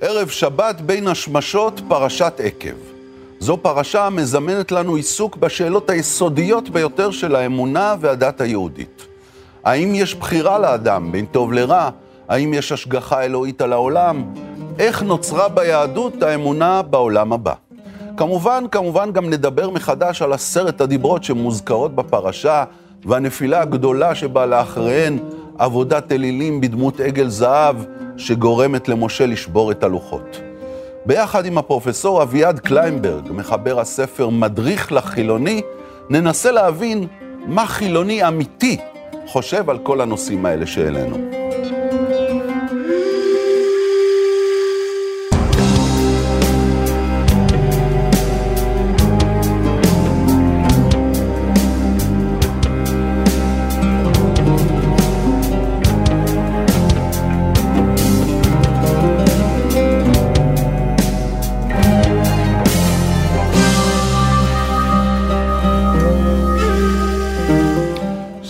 ערב שבת בין השמשות, פרשת עקב. זו פרשה המזמנת לנו עיסוק בשאלות היסודיות ביותר של האמונה והדת היהודית. האם יש בחירה לאדם בין טוב לרע? האם יש השגחה אלוהית על העולם? איך נוצרה ביהדות האמונה בעולם הבא? כמובן, כמובן גם נדבר מחדש על עשרת הדיברות שמוזכרות בפרשה, והנפילה הגדולה שבאה לאחריהן, עבודת אלילים בדמות עגל זהב, שגורמת למשה לשבור את הלוחות. ביחד עם הפרופסור אביעד קליינברג, מחבר הספר מדריך לחילוני, ננסה להבין מה חילוני אמיתי חושב על כל הנושאים האלה שהעלינו.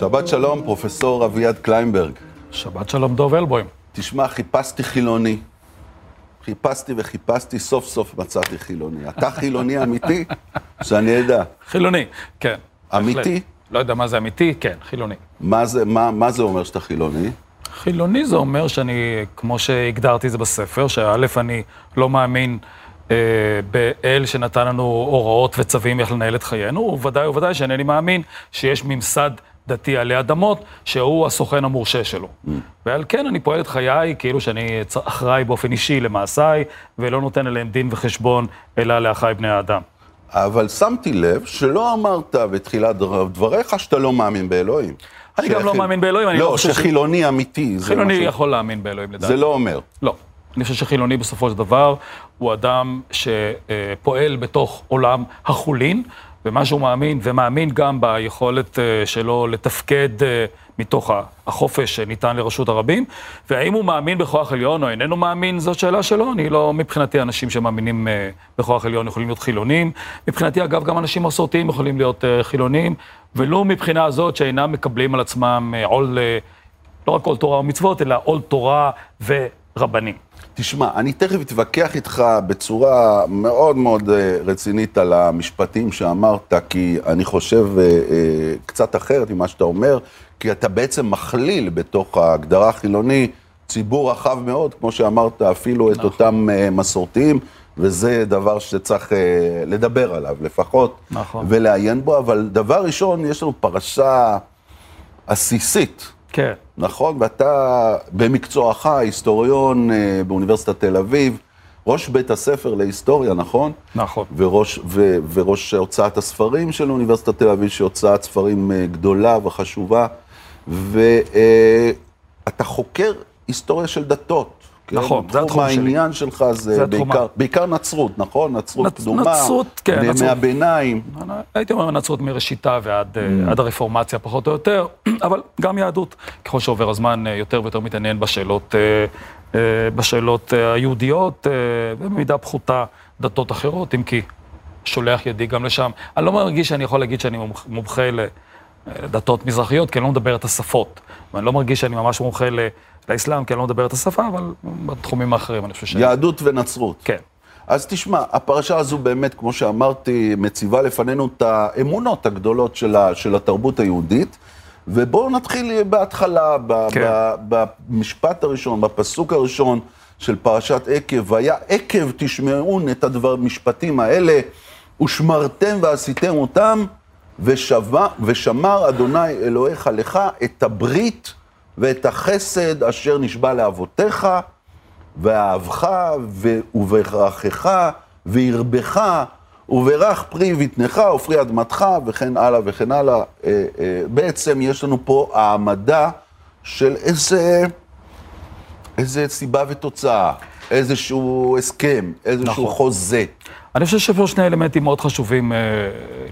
שבת שלום, פרופסור אביעד קליינברג. שבת שלום, דוב אלבוים. תשמע, חיפשתי חילוני. חיפשתי וחיפשתי, סוף סוף מצאתי חילוני. אתה חילוני אמיתי? שאני אדע. חילוני, כן. אמיתי? לא יודע מה זה אמיתי, כן, חילוני. מה זה, מה, מה זה אומר שאתה חילוני? חילוני זה אומר שאני, כמו שהגדרתי זה בספר, שא', אני לא מאמין אה, באל שנתן לנו הוראות וצווים איך לנהל את חיינו, וודאי וודאי שאינני מאמין שיש ממסד דתי עלי אדמות, שהוא הסוכן המורשה שלו. Mm. ועל כן אני פועל את חיי כאילו שאני אחראי באופן אישי למעשיי, ולא נותן עליהם דין וחשבון, אלא לאחיי בני האדם. אבל שמתי לב שלא אמרת בתחילת דבריך שאתה לא מאמין באלוהים. אני גם לא מאמין באלוהים, אני לא לא, חושב ש... שחילוני אמיתי. חילוני יכול להאמין באלוהים, לדעתי. זה לא אומר. לא. אני חושב שחילוני בסופו של דבר הוא אדם שפועל בתוך עולם החולין, ומה שהוא מאמין, ומאמין גם ביכולת אה, שלו לתפקד אה, מתוך החופש שניתן לרשות הרבים, והאם הוא מאמין בכוח עליון או איננו מאמין, זאת שאלה שלו. אני לא, מבחינתי אנשים שמאמינים אה, בכוח עליון יכולים להיות חילונים. מבחינתי, אגב, גם אנשים מסורתיים יכולים להיות חילונים, ולו מבחינה הזאת שאינם מקבלים על עצמם עול, לא רק עול תורה ומצוות, אלא עול תורה ורבנים. תשמע, אני תכף אתווכח איתך בצורה מאוד מאוד אה, רצינית על המשפטים שאמרת, כי אני חושב אה, אה, קצת אחרת ממה שאתה אומר, כי אתה בעצם מכליל בתוך ההגדרה החילוני ציבור רחב מאוד, כמו שאמרת, אפילו את נכון. אותם מסורתיים, וזה דבר שצריך לדבר עליו לפחות, נכון. ולעיין בו, אבל דבר ראשון, יש לנו פרשה עסיסית. כן. נכון, ואתה במקצועך היסטוריון אה, באוניברסיטת תל אביב, ראש בית הספר להיסטוריה, נכון? נכון. וראש, ו, וראש הוצאת הספרים של אוניברסיטת תל אביב, שהיא הוצאת ספרים אה, גדולה וחשובה, ואתה חוקר היסטוריה של דתות. כן? נכון, זה התחום שלי. העניין שלך זה, זה בעיקר, בעיקר נצרות, נכון? נצרות נצ- קדומה, נצרות, כן, בימי נצרות. הביניים. הייתי אומר נצרות מראשיתה ועד אה, עד הרפורמציה פחות או יותר, אבל גם יהדות, ככל שעובר הזמן, אה, יותר ויותר מתעניין בשאלות, אה, אה, בשאלות אה, היהודיות, אה, במידה פחותה דתות אחרות, אם כי שולח ידי גם לשם. אני לא מרגיש שאני יכול להגיד שאני מומח- מומחה ל- לדתות מזרחיות, כי אני לא מדבר את השפות. ואני לא מרגיש שאני ממש מומחה ל- לאסלאם, כי אני לא מדבר את השפה, אבל בתחומים האחרים אני חושב ש... יהדות ונצרות. כן. אז תשמע, הפרשה הזו באמת, כמו שאמרתי, מציבה לפנינו את האמונות הגדולות של, ה, של התרבות היהודית, ובואו נתחיל בהתחלה, ב, כן. ב, במשפט הראשון, בפסוק הראשון של פרשת עקב, והיה עקב תשמעון את הדבר, המשפטים האלה, ושמרתם ועשיתם אותם, ושבה, ושמר אדוני אלוהיך לך את הברית ואת החסד אשר נשבע לאבותיך, ואהבך וברכך וירבך וברך פרי בטנך ופרי אדמתך וכן הלאה וכן הלאה. אה, אה, בעצם יש לנו פה העמדה של איזה, איזה סיבה ותוצאה, איזשהו הסכם, איזשהו נכון. חוזה. אני חושב שיש פה שני אלמנטים מאוד חשובים אה,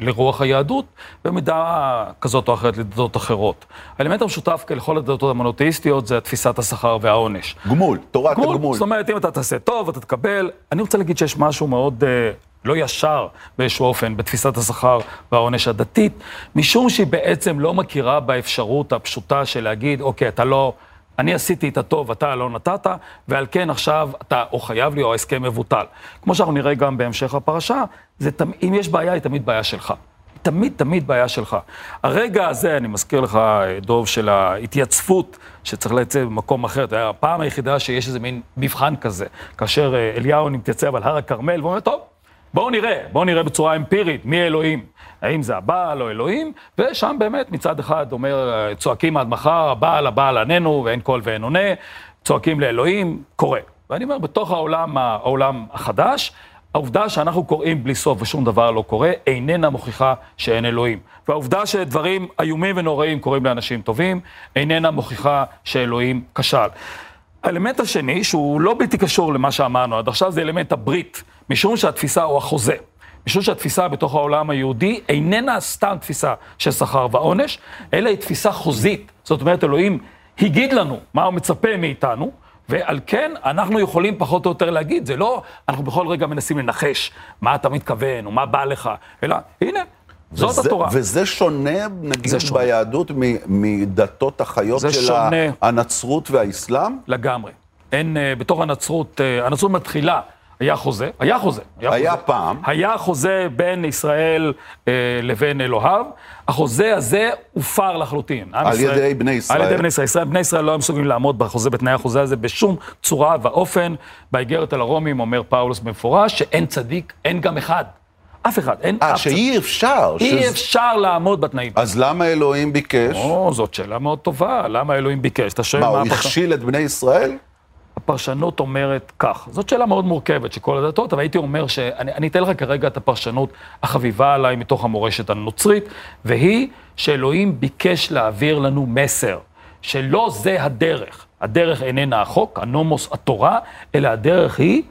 לרוח היהדות, במידה כזאת או אחרת לדתות אחרות. האלמנט המשותף לכל הדתות המונותאיסטיות זה תפיסת השכר והעונש. גמול, תורת גמול, הגמול. זאת אומרת, אם אתה תעשה טוב, אתה תקבל. אני רוצה להגיד שיש משהו מאוד אה, לא ישר באיזשהו אופן בתפיסת השכר והעונש הדתית, משום שהיא בעצם לא מכירה באפשרות הפשוטה של להגיד, אוקיי, אתה לא אני עשיתי את הטוב, אתה לא נתת, ועל כן עכשיו אתה או חייב לי או ההסכם מבוטל. כמו שאנחנו נראה גם בהמשך הפרשה, זה, אם יש בעיה, היא תמיד בעיה שלך. תמיד תמיד בעיה שלך. הרגע הזה, אני מזכיר לך, דוב, של ההתייצבות שצריך לצאת במקום אחר, זה הפעם היחידה שיש איזה מין מבחן כזה, כאשר אה, אליהו מתייצב על הר הכרמל ואומר, טוב, בואו נראה, בואו נראה בצורה אמפירית מי אלוהים. האם זה הבעל או אלוהים? ושם באמת מצד אחד אומר, צועקים עד מחר, הבעל, הבעל עננו, ואין קול ואין עונה, צועקים לאלוהים, קורה. ואני אומר, בתוך העולם, העולם החדש, העובדה שאנחנו קוראים בלי סוף ושום דבר לא קורה, איננה מוכיחה שאין אלוהים. והעובדה שדברים איומים ונוראים קורים לאנשים טובים, איננה מוכיחה שאלוהים כשל. האלמנט השני, שהוא לא בלתי קשור למה שאמרנו עד עכשיו, זה אלמנט הברית, משום שהתפיסה הוא החוזה. משום שהתפיסה בתוך העולם היהודי איננה סתם תפיסה של שכר ועונש, אלא היא תפיסה חוזית. זאת אומרת, אלוהים הגיד לנו מה הוא מצפה מאיתנו, ועל כן אנחנו יכולים פחות או יותר להגיד, זה לא, אנחנו בכל רגע מנסים לנחש מה אתה מתכוון או מה בא לך, אלא הנה, זאת וזה, התורה. וזה שונה, נגיד, זה שונה. ביהדות מדתות החיות של שונה. הנצרות והאסלאם? לגמרי. אין, אה, בתוך הנצרות, אה, הנצרות מתחילה היה חוזה, היה חוזה. היה, היה חוזה. פעם. היה חוזה בין ישראל אה, לבין אלוהיו. החוזה הזה הופר לחלוטין. על ישראל, ידי בני ישראל. על ידי בני ישראל. בני ישראל לא היו מסוגלים לעמוד בחוזה, בתנאי החוזה הזה בשום צורה ואופן. באיגרת על הרומים אומר פאולוס במפורש שאין צדיק, אין גם אחד. אף אחד, אין 아, אף... אה, שאי אפשר. אי שזה... אפשר לעמוד בתנאים. אז למה אלוהים ביקש? או, זאת שאלה מאוד טובה, למה אלוהים ביקש? אתה שואל מה... מה, הוא הכשיל את בני ישראל? הפרשנות אומרת כך. זאת שאלה מאוד מורכבת של כל הדתות, אבל הייתי אומר שאני אתן לך כרגע את הפרשנות החביבה עליי מתוך המורשת הנוצרית, והיא שאלוהים ביקש להעביר לנו מסר, שלא זה הדרך. הדרך איננה החוק, הנומוס, התורה, אלא הדרך היא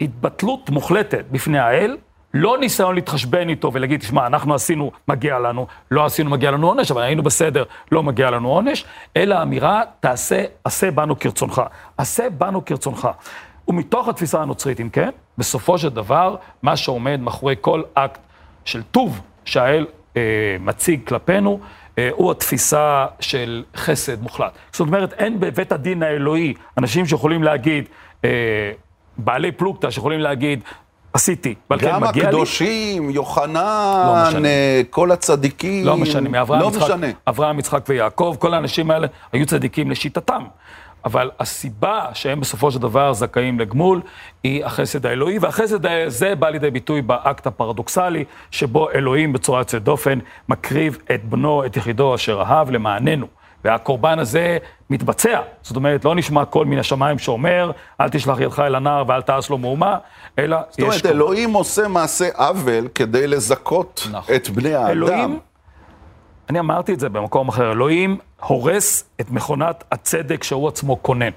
התבטלות מוחלטת בפני האל, לא ניסיון להתחשבן איתו ולהגיד, תשמע, אנחנו עשינו, מגיע לנו, לא עשינו, מגיע לנו עונש, אבל היינו בסדר, לא מגיע לנו עונש, אלא אמירה, תעשה, עשה בנו כרצונך. עשה בנו כרצונך. ומתוך התפיסה הנוצרית, אם כן, בסופו של דבר, מה שעומד מאחורי כל אקט של טוב שהאל אה, מציג כלפינו, אה, הוא התפיסה של חסד מוחלט. זאת אומרת, אין בבית הדין האלוהי אנשים שיכולים להגיד, אה, בעלי פלוגתא שיכולים להגיד, עשיתי, כן לי. גם הקדושים, יוחנן, לא כל הצדיקים. לא משנה, מאברהם, לא יצחק, משנה. אברהם, יצחק ויעקב, כל האנשים האלה היו צדיקים לשיטתם. אבל הסיבה שהם בסופו של דבר זכאים לגמול היא החסד האלוהי, והחסד הזה בא לידי ביטוי באקט הפרדוקסלי, שבו אלוהים בצורה יוצאת דופן מקריב את בנו, את יחידו אשר אהב למעננו. והקורבן הזה מתבצע. זאת אומרת, לא נשמע קול מן השמיים שאומר, אל תשלח ידך אל הנער ואל תעש לו מהומה, אלא זאת אומרת, קורבן. אלוהים עושה מעשה עוול כדי לזכות נכון. את בני האדם. אלוהים, אני אמרתי את זה במקום אחר, אלוהים הורס את מכונת הצדק שהוא עצמו כונן.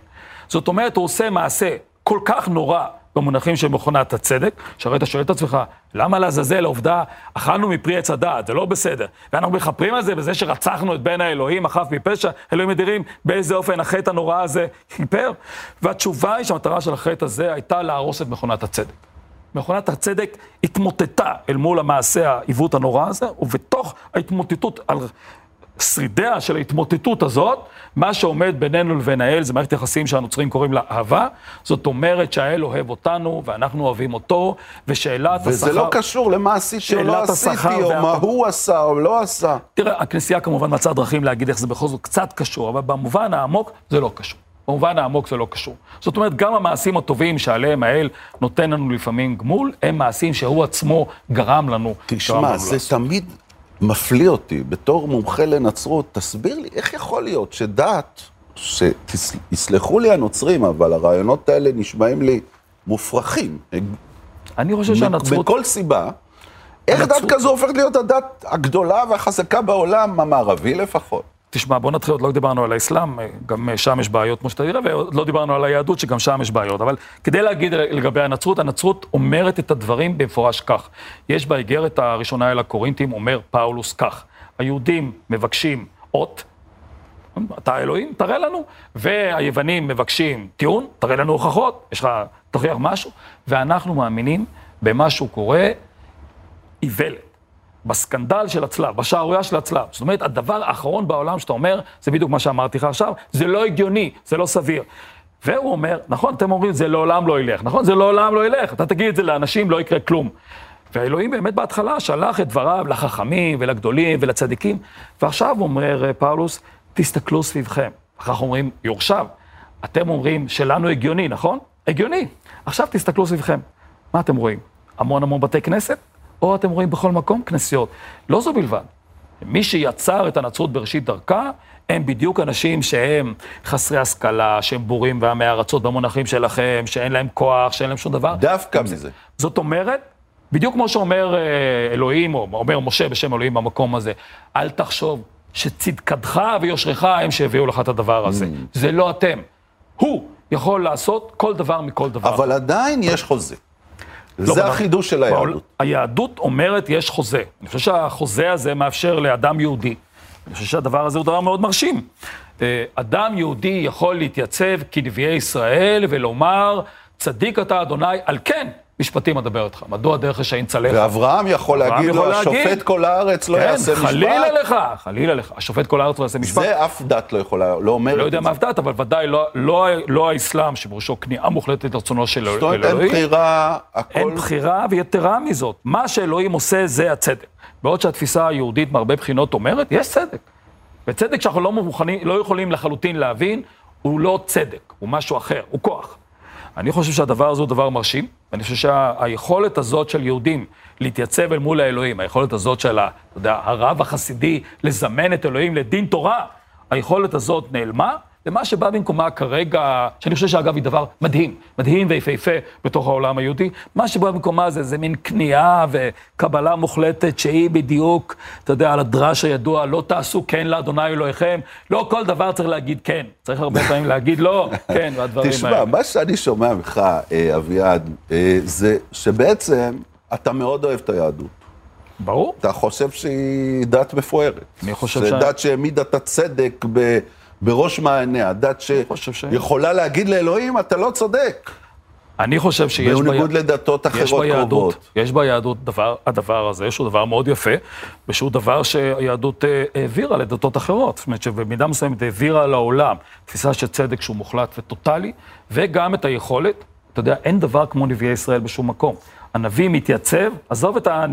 זאת אומרת, הוא עושה מעשה כל כך נורא במונחים של מכונת הצדק, שהרי אתה שואל את עצמך, למה לעזאזל העובדה, אכלנו מפרי עץ הדעת, זה לא בסדר. ואנחנו מכפרים על זה בזה שרצחנו את בן האלוהים, החף מפשע, אלוהים אדירים, באיזה אופן החטא הנורא הזה כיפר? והתשובה היא שהמטרה של החטא הזה הייתה להרוס את מכונת הצדק. מכונת הצדק התמוטטה אל מול המעשה, העיוות הנורא הזה, ובתוך ההתמוטטות על שרידיה של ההתמוטטות הזאת, מה שעומד בינינו לבין האל זה מערכת יחסים שהנוצרים קוראים לה אהבה. זאת אומרת שהאל אוהב אותנו ואנחנו אוהבים אותו, ושאלת וזה השכר... וזה לא קשור למה עשיתי או לא עשיתי, או וה... מה הוא עשה או לא עשה. תראה, הכנסייה כמובן מצאה דרכים להגיד איך זה בכל זאת קצת קשור, אבל במובן העמוק זה לא קשור. במובן העמוק זה לא קשור. זאת אומרת, גם המעשים הטובים שעליהם האל נותן לנו לפעמים גמול, הם מעשים שהוא עצמו גרם לנו. תשמע, זה לעשות. תמיד מפליא אותי, בתור מומחה לנצרות, תסביר לי איך יכול להיות שדת, שיסלחו לי הנוצרים, אבל הרעיונות האלה נשמעים לי מופרכים. אני חושב שהנצרות... מכל סיבה, איך הנצרות... דת כזו הופכת להיות הדת הגדולה והחזקה בעולם, המערבי לפחות? תשמע, בוא נתחיל, עוד לא דיברנו על האסלאם, גם שם יש בעיות, כמו שאתה יודע, ועוד לא דיברנו על היהדות, שגם שם יש בעיות. אבל כדי להגיד לגבי הנצרות, הנצרות אומרת את הדברים במפורש כך. יש באיגרת הראשונה אל הקורינטים, אומר פאולוס כך, היהודים מבקשים אות, אתה אלוהים, תראה לנו, והיוונים מבקשים טיעון, תראה לנו הוכחות, יש לך, תוכיח משהו, ואנחנו מאמינים במה שהוא קורא איוולת. בסקנדל של הצלב, בשערורייה של הצלב. זאת אומרת, הדבר האחרון בעולם שאתה אומר, זה בדיוק מה שאמרתי לך עכשיו, זה לא הגיוני, זה לא סביר. והוא אומר, נכון, אתם אומרים, זה לעולם לא ילך, נכון? זה לעולם לא ילך. אתה תגיד את זה לאנשים, לא יקרה כלום. והאלוהים באמת בהתחלה שלח את דבריו לחכמים ולגדולים ולצדיקים, ועכשיו אומר פאולוס, תסתכלו סביבכם. אחר כך אומרים, יורשיו, אתם אומרים שלנו הגיוני, נכון? הגיוני. עכשיו תסתכלו סביבכם. מה אתם רואים? המון המון בתי כנסת? או אתם רואים בכל מקום כנסיות? לא זו בלבד. מי שיצר את הנצרות בראשית דרכה, הם בדיוק אנשים שהם חסרי השכלה, שהם בורים ועמי ארצות במונחים שלכם, שאין להם כוח, שאין להם שום דבר. דווקא מזה. זאת אומרת, בדיוק כמו שאומר אה, אלוהים, או אומר משה בשם אלוהים במקום הזה, אל תחשוב שצדקתך ויושרך הם שהביאו לך את הדבר הזה. Mm. זה לא אתם. הוא יכול לעשות כל דבר מכל דבר. אבל עדיין יש חוזה. לא זה החידוש של היהדות. היהדות אומרת יש חוזה. אני חושב שהחוזה הזה מאפשר לאדם יהודי. אני חושב שהדבר הזה הוא דבר מאוד מרשים. אה, אדם יהודי יכול להתייצב כנביאי ישראל ולומר, צדיק אתה אדוני, על כן משפטים אדבר איתך. מדוע דרך רשעים צלחה? ואברהם יכול להגיד לו, השופט כל הארץ לא כן, יעשה משפט. חלילה לך, חלילה לך. השופט כל הארץ לא יעשה משפט. זה אף דת לא יכולה, לא אומרת לא יודע מה אף דת, אבל ודאי לא, לא, לא האסלאם, שבראשו כניעה מוחלטת לרצונו של אלוהים. זאת אומרת, אין בחירה, הכל... אין בחירה, ויתרה מזאת, מה שאלוהים עושה זה הצדק. בעוד שהתפיסה היהודית מהרבה בחינות אומרת, יש צדק. וצדק שאנחנו לא, לא יכולים לחלוטין להבין, הוא לא צדק, הוא משהו אחר, הוא כוח. אני חושב שהדבר הזה הוא דבר מרשים, ואני חושב שהיכולת הזאת של יהודים להתייצב אל מול האלוהים, היכולת הזאת של, הרב החסידי לזמן את אלוהים לדין תורה, היכולת הזאת נעלמה, ומה שבא במקומה כרגע, שאני חושב שאגב היא דבר מדהים, מדהים ויפהפה בתוך העולם היהודי, מה שבא במקומה זה, זה מין כניעה וקבלה מוחלטת שהיא בדיוק, אתה יודע, על הדרש הידוע, לא תעשו כן לאדוני אלוהיכם, לא כל דבר צריך להגיד כן, צריך הרבה פעמים להגיד לא, כן, והדברים תשמע, האלה. תשמע, מה שאני שומע ממך, אה, אביעד, אה, זה שבעצם אתה מאוד אוהב את היהדות. ברור. אתה חושב שהיא דת מפוארת. אני חושב זה שה- דת שהעמידה את הצדק ב... בראש מעייניה, דת שיכולה להגיד לאלוהים, אתה לא צודק. אני חושב שיש בניגוד לדתות יש אחרות ביהדות, קרובות. יש ביהדות דבר, הדבר הזה, שהוא דבר מאוד יפה, ושהוא דבר שהיהדות אה, העבירה לדתות אחרות. זאת אומרת שבמידה מסוימת העבירה לעולם תפיסה של צדק שהוא מוחלט וטוטאלי, וגם את היכולת, אתה יודע, אין דבר כמו נביאי ישראל בשום מקום. הנביא מתייצב, עזוב את ה...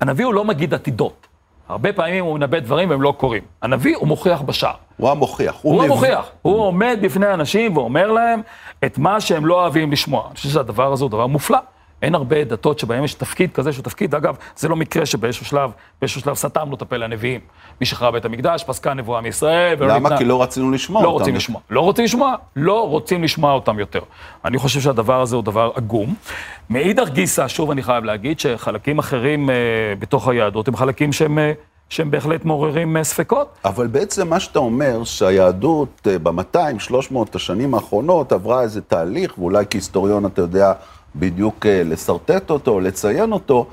הנביא הוא לא מגיד עתידות. הרבה פעמים הוא מנבא דברים והם לא קורים. הנביא הוא מוכיח בשער. הוא המוכיח. הוא מביא- המוכיח, הוא עומד בפני אנשים ואומר להם את מה שהם לא אוהבים לשמוע. אני חושב שהדבר הזה הוא דבר מופלא. אין הרבה דתות שבהם יש תפקיד כזה שהוא תפקיד, אגב, זה לא מקרה שבאיזשהו שלב, באיזשהו שלב סתמנו את הפה לנביאים. מי שחרב בית המקדש, פסקה נבואה מישראל, ולא למה? ניתנה- כי לא רצינו לשמוע לא אותם. רוצים לשמוע, לא רוצים לשמוע, לא רוצים לשמוע אותם יותר. אני חושב שהדבר הזה הוא דבר עגום. מאידך גיסא, שוב אני חייב להגיד שחלקים אחרים אה, בתוך היהדות הם חלקים שהם, אה, שהם בהחלט מעוררים אה, ספקות. אבל בעצם מה שאתה אומר, שהיהדות ב-200, 300 השנים האחרונות עברה איזה תהליך, ואולי כהיסטוריון אתה יודע בדיוק אה, לשרטט אותו, לציין אותו,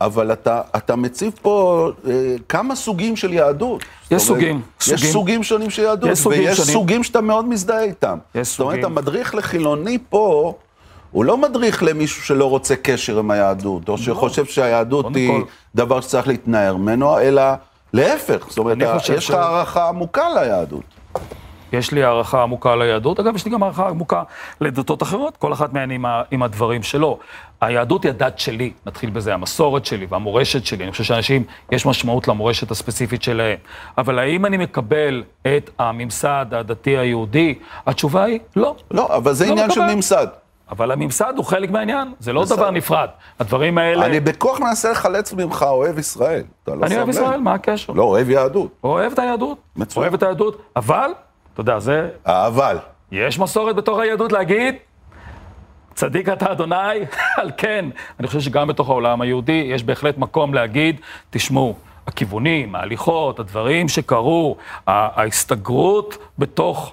אבל אתה, אתה מציב פה אה, כמה סוגים של יהדות. יש זאת אומרת, סוגים, יש סוגים. סוגים שונים של יהדות, יש סוגים ויש שונים. סוגים שאתה מאוד מזדהה איתם. יש זאת אומרת, סוגים. המדריך לחילוני פה, הוא לא מדריך למישהו שלא רוצה קשר עם היהדות, או שחושב שהיהדות לא. היא כל- דבר שצריך להתנער ממנו, אלא להפך. זאת אומרת, יש לך הערכה עמוקה ליהדות. יש לי הערכה עמוקה ליהדות, אגב, יש לי גם הערכה עמוקה לדתות אחרות, כל אחת מהן עם, ה- עם הדברים שלו. היהדות היא הדת שלי, נתחיל בזה, המסורת שלי והמורשת שלי. אני חושב שאנשים, יש משמעות למורשת הספציפית שלהם. אבל האם אני מקבל את הממסד הדתי היהודי? התשובה היא לא. לא, אבל זה לא עניין של מקבל. ממסד. אבל הממסד הוא חלק מהעניין, זה לא בסדר. דבר נפרד. הדברים האלה... אני בכוח מנסה לחלץ ממך אוהב ישראל. אתה לא אני אוהב. ישראל, מה הקשר? לא, אוהב יהדות. אוהב את היהדות. מצוין. אוהב את היהדות, אבל, אתה יודע, זה אבל. יש מסורת בתוך היהדות להגיד, צדיק אתה אדוני, על כן. אני חושב שגם בתוך העולם היהודי יש בהחלט מקום להגיד, תשמעו, הכיוונים, ההליכות, הדברים שקרו, ההסתגרות בתוך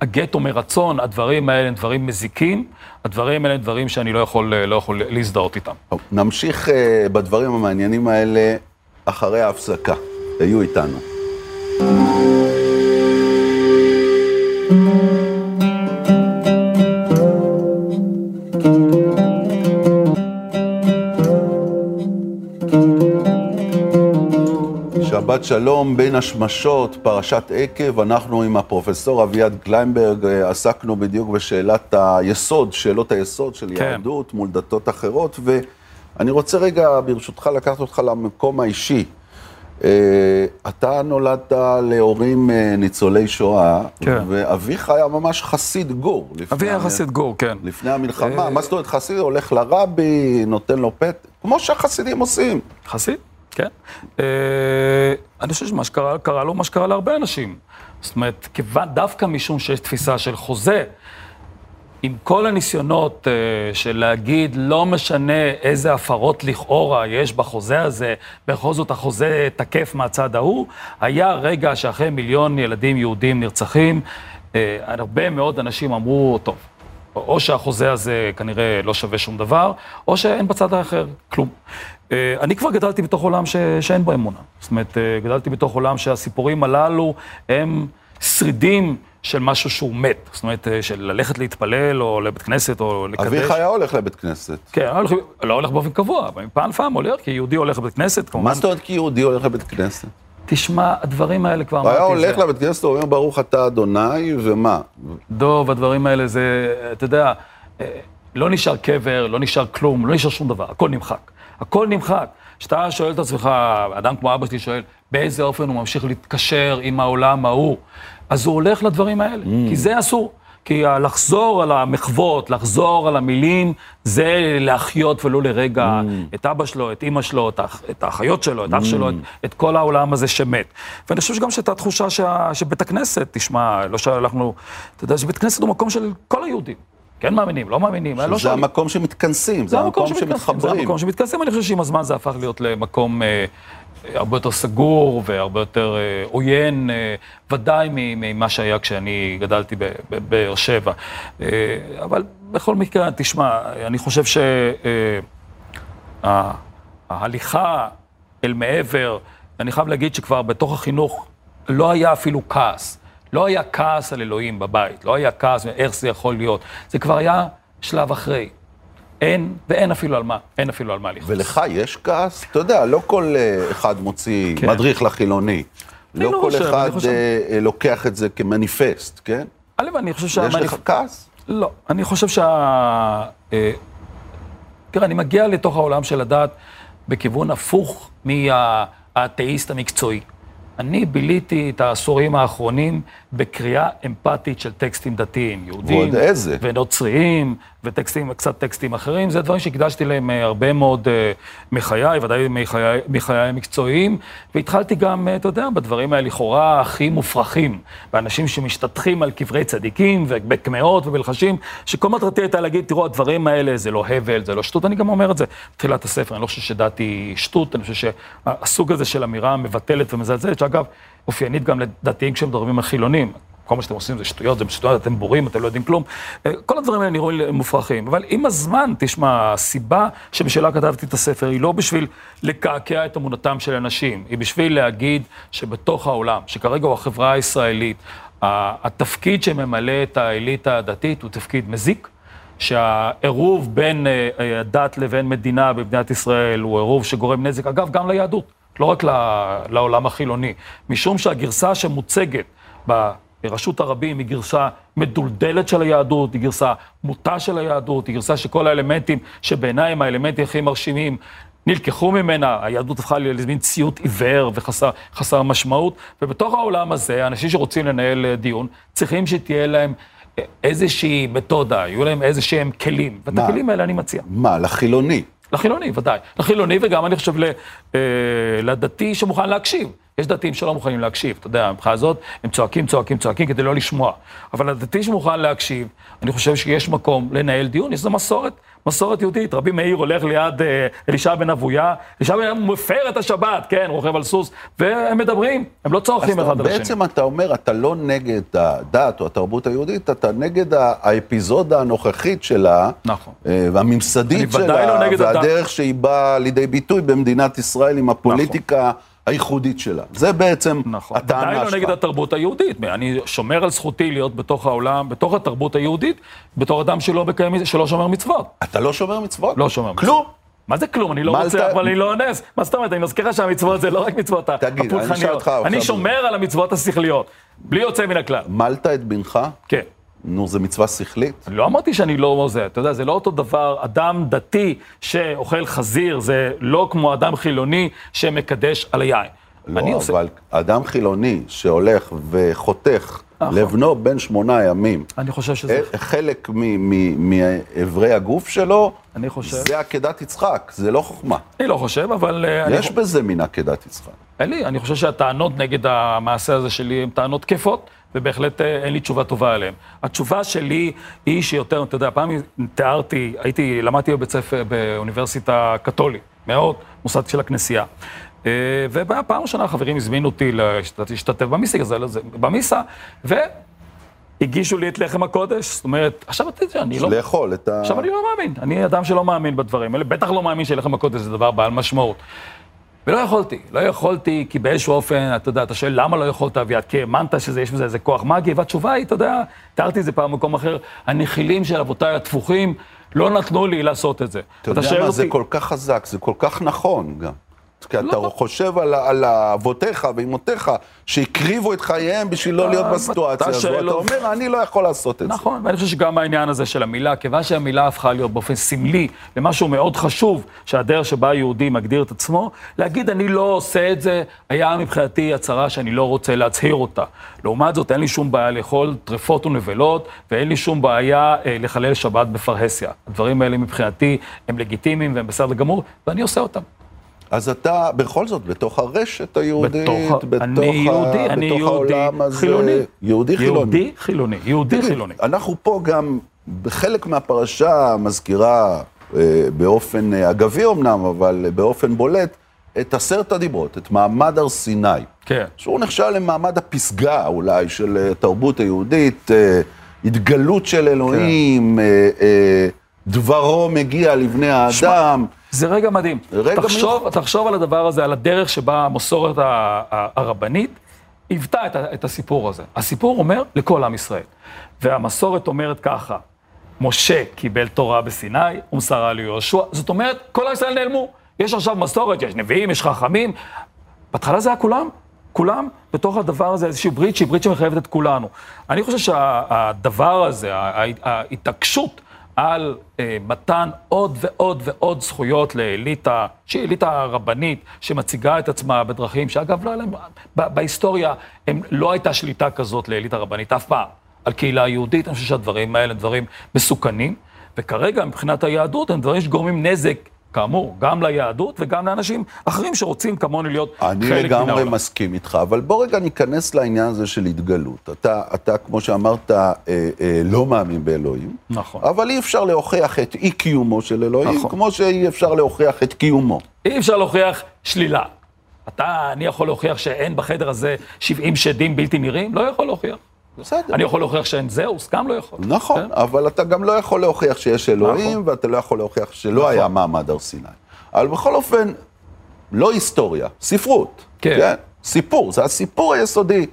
הגטו מרצון, הדברים האלה הם דברים מזיקים, הדברים האלה הם דברים שאני לא יכול, לא יכול להזדהות איתם. טוב, נמשיך אה, בדברים המעניינים האלה אחרי ההפסקה. היו איתנו. שבת שלום, בין השמשות, פרשת עקב, אנחנו עם הפרופסור אביעד קליינברג אה, עסקנו בדיוק בשאלת היסוד, שאלות היסוד של כן. יהדות מול דתות אחרות, ואני רוצה רגע, ברשותך, לקחת אותך למקום האישי. אה, אתה נולדת להורים אה, ניצולי שואה, כן. ואביך היה ממש חסיד גור. אבי היה חסיד גור, כן. לפני המלחמה, מה זאת אומרת חסיד? הולך לרבי, נותן לו פתק, כמו שהחסידים עושים. חסיד, כן. אה, אני חושב שמה שקרה, קרה לו מה שקרה להרבה אנשים. זאת אומרת, כיוון, דווקא משום שיש תפיסה של חוזה, עם כל הניסיונות אה, של להגיד, לא משנה איזה הפרות לכאורה יש בחוזה הזה, בכל זאת החוזה תקף מהצד ההוא, היה רגע שאחרי מיליון ילדים יהודים נרצחים, אה, הרבה מאוד אנשים אמרו, טוב, או שהחוזה הזה כנראה לא שווה שום דבר, או שאין בצד האחר כלום. אה, אני כבר גדלתי בתוך עולם ש... שאין בו אמונה. זאת אומרת, אה, גדלתי בתוך עולם שהסיפורים הללו הם שרידים של משהו שהוא מת. זאת אומרת, אה, של ללכת להתפלל, או לבית כנסת, או לקדש. אביך היה הולך לבית כנסת. כן, לא הולך, לא הולך באופן קבוע, אבל מפעם לפעם הולך, כי יהודי הולך לבית כנסת, כמובן. מה זאת אומרת כי יהודי הולך לבית כנסת? תשמע, הדברים האלה כבר הוא היה אמרתי, הולך לבית כנסת, הוא אומר ברוך אתה אדוני, ומה? דוב, הדברים האלה זה, אתה יודע, אה, לא נשאר קבר, לא נשאר כלום, לא נשאר שום דבר, הכל נמחק. הכל נמחק. כשאתה שואל את עצמך, אדם כמו אבא שלי שואל, באיזה אופן הוא ממשיך להתקשר עם העולם ההוא, אז הוא הולך לדברים האלה, כי זה אסור. כי לחזור על המחוות, לחזור על המילים, זה להחיות ולו לרגע את אבא שלו, את אימא שלו, את, האח, את האחיות שלו, את אח שלו, את, את כל העולם הזה שמת. ואני חושב שגם שהייתה תחושה שה, שבית הכנסת, תשמע, לא שהלכנו, אתה יודע שבית כנסת הוא מקום של כל היהודים. כן מאמינים, לא מאמינים, לא זה שואלים. המקום שמתכנסים, זה המקום שמתכנסים, זה שמתחברים. המקום שמתכנסים, אני חושב שעם הזמן זה הפך להיות למקום אה, אה, הרבה יותר סגור והרבה יותר אה, עוין, אה, ודאי ממה שהיה כשאני גדלתי בבאר שבע. אה, אבל בכל מקרה, תשמע, אני חושב שההליכה אל מעבר, אני חייב להגיד שכבר בתוך החינוך לא היה אפילו כעס. לא היה כעס על אלוהים בבית, לא היה כעס איך זה יכול להיות. זה כבר היה שלב אחרי. אין, ואין אפילו על מה, אין אפילו על מה לכעוס. ולך יש כעס? אתה יודע, לא כל אה, אחד מוציא כן. מדריך לחילוני. לא לא כל חושב, אחד חושב- אה, לוקח את זה כמניפסט, כן? א', אני חושב יש שהמניפ... לך כעס? לא, אני חושב שה... אה, תראה, אני מגיע לתוך העולם של הדת בכיוון הפוך מהאתאיסט המקצועי. אני ביליתי את העשורים האחרונים בקריאה אמפתית של טקסטים דתיים, יהודים, ועוד איזה. ונוצריים, וטקסטים, קצת טקסטים אחרים. זה דברים שהקדשתי להם אה, הרבה מאוד אה, מחיי, ודאי מחיי, מחיי המקצועיים, והתחלתי גם, אה, אתה יודע, בדברים האלה לכאורה הכי מופרכים, באנשים שמשתטחים על קברי צדיקים, ובקמעות ובלחשים, שכל מטרתי הייתה להגיד, תראו, הדברים האלה זה לא הבל, זה לא שטות, אני גם אומר את זה בתחילת הספר, אני לא חושב שדת היא שטות, אני חושב שהסוג הזה של אמירה מבטלת ומזלזלת, שאגב, אופיינית גם לדתיים כשהם מדברים על חילונים. כל מה שאתם עושים זה שטויות, זה שטויות, אתם בורים, אתם לא יודעים כלום. אה, כל הדברים האלה נראו לי מופרכים. אבל עם הזמן, תשמע, הסיבה שבשלה כתבתי את הספר היא לא בשביל לקעקע את אמונתם של אנשים, היא בשביל להגיד שבתוך העולם, שכרגע הוא החברה הישראלית, התפקיד שממלא את האליטה הדתית הוא תפקיד מזיק. שהעירוב בין אה, אה, הדת לבין מדינה במדינת ישראל הוא עירוב שגורם נזק, אגב, גם ליהדות, לא רק לעולם החילוני, משום שהגרסה שמוצגת ברשות הרבים היא גרסה מדולדלת של היהדות, היא גרסה מוטה של היהדות, היא גרסה שכל האלמנטים שבעיניי הם האלמנטים הכי מרשימים, נלקחו ממנה, היהדות הפכה למין ציות עיוור וחסר חסר משמעות, ובתוך העולם הזה, אנשים שרוצים לנהל אה, דיון, צריכים שתהיה להם אה, איזושהי מתודה, יהיו להם איזה שהם כלים, ואת מה? הכלים האלה אני מציע. מה, לחילוני? לחילוני, ודאי. לחילוני, וגם אני חושב ל- אה, לדתי שמוכן להקשיב. יש דתיים שלא מוכנים להקשיב, אתה יודע, מבחינה הזאת, הם צועקים, צועקים, צועקים כדי לא לשמוע. אבל הדתי שמוכן להקשיב, אני חושב שיש מקום לנהל דיון, יש זו מסורת, מסורת יהודית. רבי מאיר הולך ליד אה, אלישע בן אבויה, אלישע בן אבויה מפר את השבת, כן, רוכב על סוס, והם מדברים, הם לא צורכים אחד על השני. בעצם אתה אומר, אתה לא נגד הדת או התרבות היהודית, אתה נגד האפיזודה הנוכחית שלה, נכון. אה, והממסדית שלה, לא נגד הדת. והדרך שהיא באה לידי ביטוי במדינת ישראל עם הפוליטיקה הייחודית שלה. זה בעצם נכון. הטענה ודאי לא שלך. נגד התרבות היהודית. אני שומר על זכותי להיות בתוך העולם, בתוך התרבות היהודית, בתור אדם שלא, מקיים, שלא שומר מצוות. אתה לא שומר מצוות? לא שומר מצוות. כלום? מה זה כלום? אני לא רוצה, אבל אני לא אונס. מה זאת אומרת? אני מזכיר לך שהמצוות זה לא רק מצוות תגיד, אני הפולחניות. אני עכשיו- שומר על המצוות השכליות, בלי יוצא מן הכלל. מלת את בנך? כן. נו, זו מצווה שכלית? לא אמרתי שאני לא זה, אתה יודע, זה לא אותו דבר, אדם דתי שאוכל חזיר, זה לא כמו אדם חילוני שמקדש על היין. אני לא, עושה- אבל אדם חילוני שהולך וחותך נכון. לבנו בן שמונה ימים, אני חושב שזה... אה, חלק מאיברי הגוף שלו, אני חושב. זה עקדת יצחק, זה לא חוכמה. אני לא חושב, אבל... אה, אני יש בזה מן עקדת יצחק. אין לי, אני חושב שהטענות נגד המעשה הזה שלי הן טענות תקפות, ובהחלט אה, אין לי תשובה טובה עליהן. התשובה שלי היא שיותר, אתה יודע, פעם תיארתי, הייתי, למדתי בבית ספר באוניברסיטה קתולית, מאוד, מוסד של הכנסייה. אה, ובפעם ראשונה חברים הזמינו אותי להשת- להשתתף במיסה, במיסה, והגישו לי את לחם הקודש, זאת אומרת, עכשיו אתה אני לא... לאכול את ה... עכשיו אני לא מאמין, אני אדם שלא מאמין בדברים האלה, בטח לא מאמין שלחם הקודש זה דבר בעל משמעות. ולא יכולתי, לא יכולתי, כי באיזשהו אופן, אתה יודע, אתה שואל למה לא יכולת כי האמנת שיש בזה איזה כוח מגי, והתשובה היא, אתה יודע, תיארתי את זה פעם במקום אחר, הנחילים של אבותיי התפוחים לא נתנו לי לעשות את זה. אתה יודע מה, זה אותי- כל כך חזק, זה כל כך נכון גם. כי אתה לא. חושב על, על אבותיך ואמותיך שהקריבו את חייהם בשביל לא להיות בסיטואציה הזו, אתה אומר, אני לא יכול לעשות את זה. נכון, ואני חושב שגם העניין הזה של המילה, כיוון שהמילה הפכה להיות באופן סמלי למשהו מאוד חשוב, שהדרך שבה היהודי מגדיר את עצמו, להגיד אני לא עושה את זה, היה מבחינתי הצהרה שאני לא רוצה להצהיר אותה. לעומת זאת, אין לי שום בעיה לאכול טרפות ונבלות, ואין לי שום בעיה אה, לחלל שבת בפרהסיה. הדברים האלה מבחינתי הם לגיטימיים והם בסדר גמור, ואני עושה אותם. אז אתה בכל זאת בתוך הרשת היהודית, בתוך, בתוך, אני ה- יהודי, אני בתוך יהודי העולם הזה. חילוני. יהודי חילוני. יהודי חילוני, יהודי תגיד, חילוני. אנחנו פה גם, בחלק מהפרשה מזכירה אה, באופן אה, אגבי אמנם, אבל באופן בולט, את עשרת הדיברות, את מעמד הר סיני. כן. שהוא נחשב למעמד הפסגה אולי של אה, התרבות היהודית, אה, התגלות של אלוהים, אה, אה, דברו מגיע לבני האדם. זה רגע מדהים. רגע תחשוב, תחשוב על הדבר הזה, על הדרך שבה המסורת הרבנית היוותה את, את הסיפור הזה. הסיפור אומר לכל עם ישראל. והמסורת אומרת ככה, משה קיבל תורה בסיני ומסרה ליהושע. זאת אומרת, כל עם ישראל נעלמו. יש עכשיו מסורת, יש נביאים, יש חכמים. בהתחלה זה היה כולם, כולם בתוך הדבר הזה, איזושהי ברית שהיא ברית שמחייבת את כולנו. אני חושב שהדבר הזה, ההתעקשות על אה, מתן עוד ועוד ועוד זכויות לאליטה, שהיא אליטה רבנית, שמציגה את עצמה בדרכים שאגב, לא ב- בהיסטוריה, הם, לא הייתה שליטה כזאת לאליטה רבנית אף פעם. על קהילה יהודית, אני חושב שהדברים האלה הם דברים מסוכנים, וכרגע מבחינת היהדות הם דברים שגורמים נזק, כאמור, גם ליהדות וגם לאנשים אחרים שרוצים כמוני להיות חלק מן אני לגמרי העולם. מסכים איתך, אבל בוא רגע ניכנס לעניין הזה של התגלות. אתה, אתה כמו שאמרת, אה, אה, לא מאמין באלוהים, נכון. אבל אי אפשר להוכיח את אי קיומו של אלוהים, נכון. כמו שאי אפשר להוכיח את קיומו. אי אפשר להוכיח שלילה. אתה, אני יכול להוכיח שאין בחדר הזה 70 שדים בלתי נראים? לא יכול להוכיח. בסדר. אני יכול להוכיח שאין זהוס? גם לא יכול. נכון, כן? אבל אתה גם לא יכול להוכיח שיש אלוהים, נכון. ואתה לא יכול להוכיח שלא היה מעמד הר סיני. אבל בכל אופן, לא היסטוריה, ספרות. כן. סיפור, זה הסיפור היסודי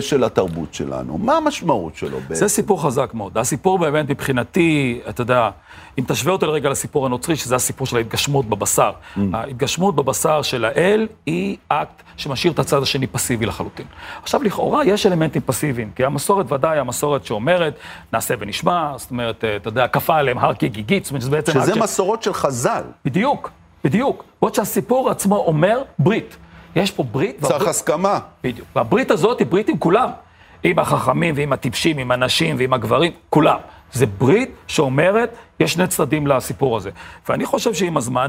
של התרבות שלנו. מה המשמעות שלו בעצם? זה סיפור חזק מאוד. הסיפור באמת מבחינתי, אתה יודע, אם תשווה אותו לרגע לסיפור הנוצרי, שזה הסיפור של ההתגשמות בבשר. Mm. ההתגשמות בבשר של האל היא אקט שמשאיר את הצד השני פסיבי לחלוטין. עכשיו, לכאורה יש אלמנטים פסיביים, כי המסורת ודאי, המסורת שאומרת, נעשה ונשמע, זאת אומרת, אתה יודע, כפה עליהם הר כגיגית, זאת אומרת, שזה בעצם... שזה אקט ש- מסורות של חז"ל. בדיוק, בדיוק. בעוד שהסיפור עצמו אומר ברית. יש פה ברית, צריך והברית- הסכמה. בדיוק. והברית הזאת היא ברית עם כולם. עם החכמים ועם הטיפשים, עם הנשים ועם הגברים, כולם. זה ברית שאומרת, יש שני צדדים לסיפור הזה. ואני חושב שעם הזמן,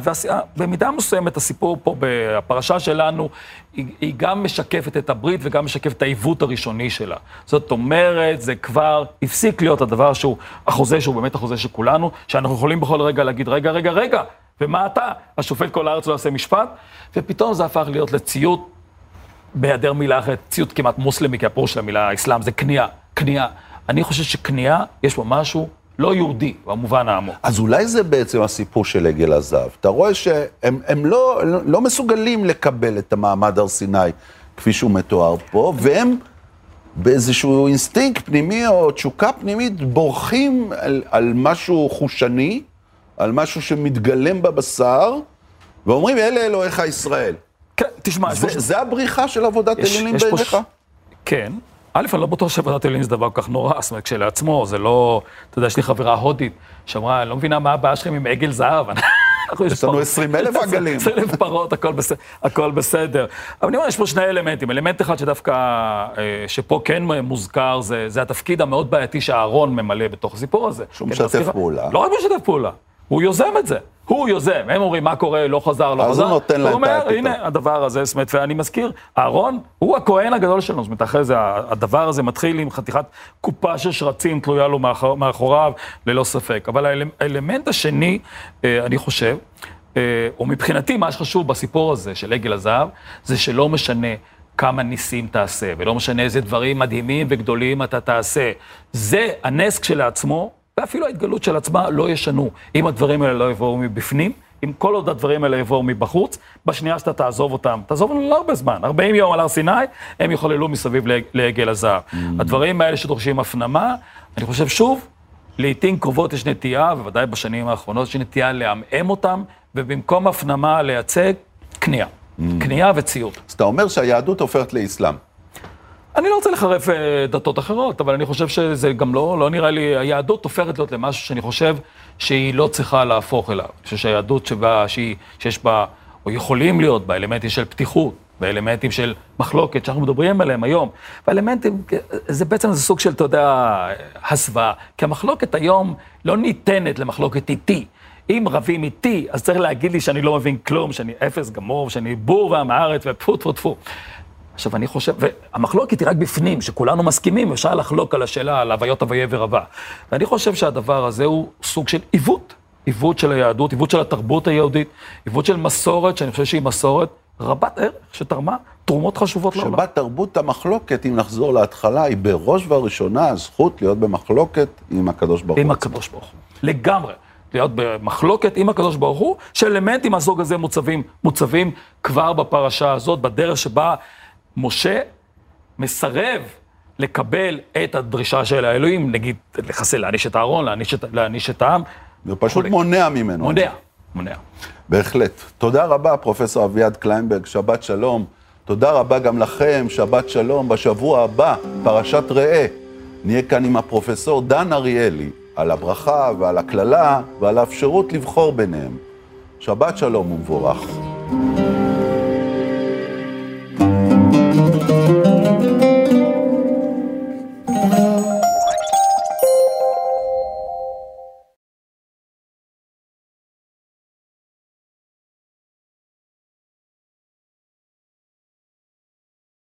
ובמידה מסוימת הסיפור פה בפרשה שלנו, היא, היא גם משקפת את הברית וגם משקפת את העיוות הראשוני שלה. זאת אומרת, זה כבר הפסיק להיות הדבר שהוא, החוזה שהוא באמת החוזה של כולנו, שאנחנו יכולים בכל רגע להגיד, רגע, רגע, רגע, ומה אתה? השופט כל הארץ לא יעשה משפט? ופתאום זה הפך להיות לציות בהיעדר מילה אחרת, ציוט כמעט מוסלמי, כי הפירוש של המילה אסלאם זה כניעה, כניעה. אני חושב שכניעה, יש בו משהו לא יהודי, במובן העמוק. אז אולי זה בעצם הסיפור של עגל הזהב. אתה רואה שהם הם לא, לא מסוגלים לקבל את המעמד הר סיני כפי שהוא מתואר פה, והם באיזשהו אינסטינקט פנימי או תשוקה פנימית בורחים על, על משהו חושני, על משהו שמתגלם בבשר, ואומרים, אלה אלוהיך ישראל. כן, תשמע, זה, ש- זה הבריחה של עבודת יש- אלילים יש בעיניך? ש- כן. א', אני לא בטוח שעבודת אלילים זה דבר כל כך נורא, זאת אומרת, כשלעצמו, זה לא... אתה יודע, יש לי חברה הודית שאמרה, אני לא מבינה מה הבעיה שלכם עם עגל זהב. יש לנו 20,000 עגלים. 20,000 פרות, הכל בסדר, הכל בסדר. אבל אני אומר, יש פה שני אלמנטים. אלמנט אחד שדווקא, אה, שפה כן מוזכר, זה, זה התפקיד המאוד בעייתי שאהרון ממלא בתוך הסיפור הזה. שהוא כן, משתף פעולה. לא רק משתף פעולה, הוא יוזם את זה. הוא יוזם, הם אומרים, מה קורה, לא חזר, לא אז חזר. הוא נותן להם את הוא אומר. הנה, הדבר הזה, זאת אומרת, ואני מזכיר, אהרון הוא הכהן הגדול שלנו, זאת אומרת, אחרי זה הדבר הזה מתחיל עם חתיכת קופה של שרצים תלויה לו מאחור, מאחוריו, ללא ספק. אבל האל- האלמנט השני, אה, אני חושב, אה, או מבחינתי, מה שחשוב בסיפור הזה של עגל הזהב, זה שלא משנה כמה ניסים תעשה, ולא משנה איזה דברים מדהימים וגדולים אתה תעשה. זה הנס כשלעצמו, ואפילו ההתגלות של עצמה לא ישנו. אם הדברים האלה לא יבואו מבפנים, אם כל עוד הדברים האלה יבואו מבחוץ, בשנייה שאתה תעזוב אותם, תעזוב אותם לא הרבה זמן, 40 יום על הר סיני, הם יחוללו מסביב לעג- לעגל הזהב. הדברים האלה שדורשים הפנמה, אני חושב שוב, לעיתים קרובות יש נטייה, בוודאי בשנים האחרונות, יש נטייה לעמעם אותם, ובמקום הפנמה לייצג, כניעה. כניעה וציות. אז אתה אומר שהיהדות הופכת לאסלאם. אני לא רוצה לחרף אה, דתות אחרות, אבל אני חושב שזה גם לא, לא נראה לי, היהדות הופכת להיות למשהו שאני חושב שהיא לא צריכה להפוך אליו. אני חושב שהיהדות שבה, שהיא, שיש בה, או יכולים להיות בה, אלמנטים של פתיחות, ואלמנטים של מחלוקת שאנחנו מדברים עליהם היום. והאלמנטים, זה בעצם זה סוג של, אתה יודע, הסוואה. כי המחלוקת היום לא ניתנת למחלוקת איתי. אם רבים איתי, אז צריך להגיד לי שאני לא מבין כלום, שאני אפס גמור, שאני בור ועם הארץ, וטפו טפו טפו. עכשיו, אני חושב, והמחלוקת היא רק בפנים, שכולנו מסכימים, אפשר לחלוק על השאלה, על הוויות הוויה ורבה. ואני חושב שהדבר הזה הוא סוג של עיוות, עיוות של היהדות, עיוות של התרבות היהודית, עיוות של מסורת, שאני חושב שהיא מסורת רבת ערך, שתרמה תרומות חשובות לעולם. שבה תרבות המחלוקת, אם נחזור להתחלה, היא בראש ובראשונה הזכות להיות במחלוקת עם הקדוש ברוך עם הוא. הקדוש ברוך הוא. לגמרי. להיות במחלוקת עם הקדוש ברוך הוא, שאלמנטים מהסוג הזה מוצבים, מוצבים כבר בפרשה הזאת, בדרך שבה משה מסרב לקבל את הדרישה של האלוהים, נגיד, לחסל, להעניש את אהרון, להעניש את, העם. זה פשוט. מונע ממנו. מונע, מונע. בהחלט. תודה רבה, פרופסור אביעד קליינברג, שבת שלום. תודה רבה גם לכם, שבת שלום. בשבוע הבא, פרשת ראה, נהיה כאן עם הפרופסור דן אריאלי, על הברכה ועל הקללה ועל האפשרות לבחור ביניהם. שבת שלום ומבורך.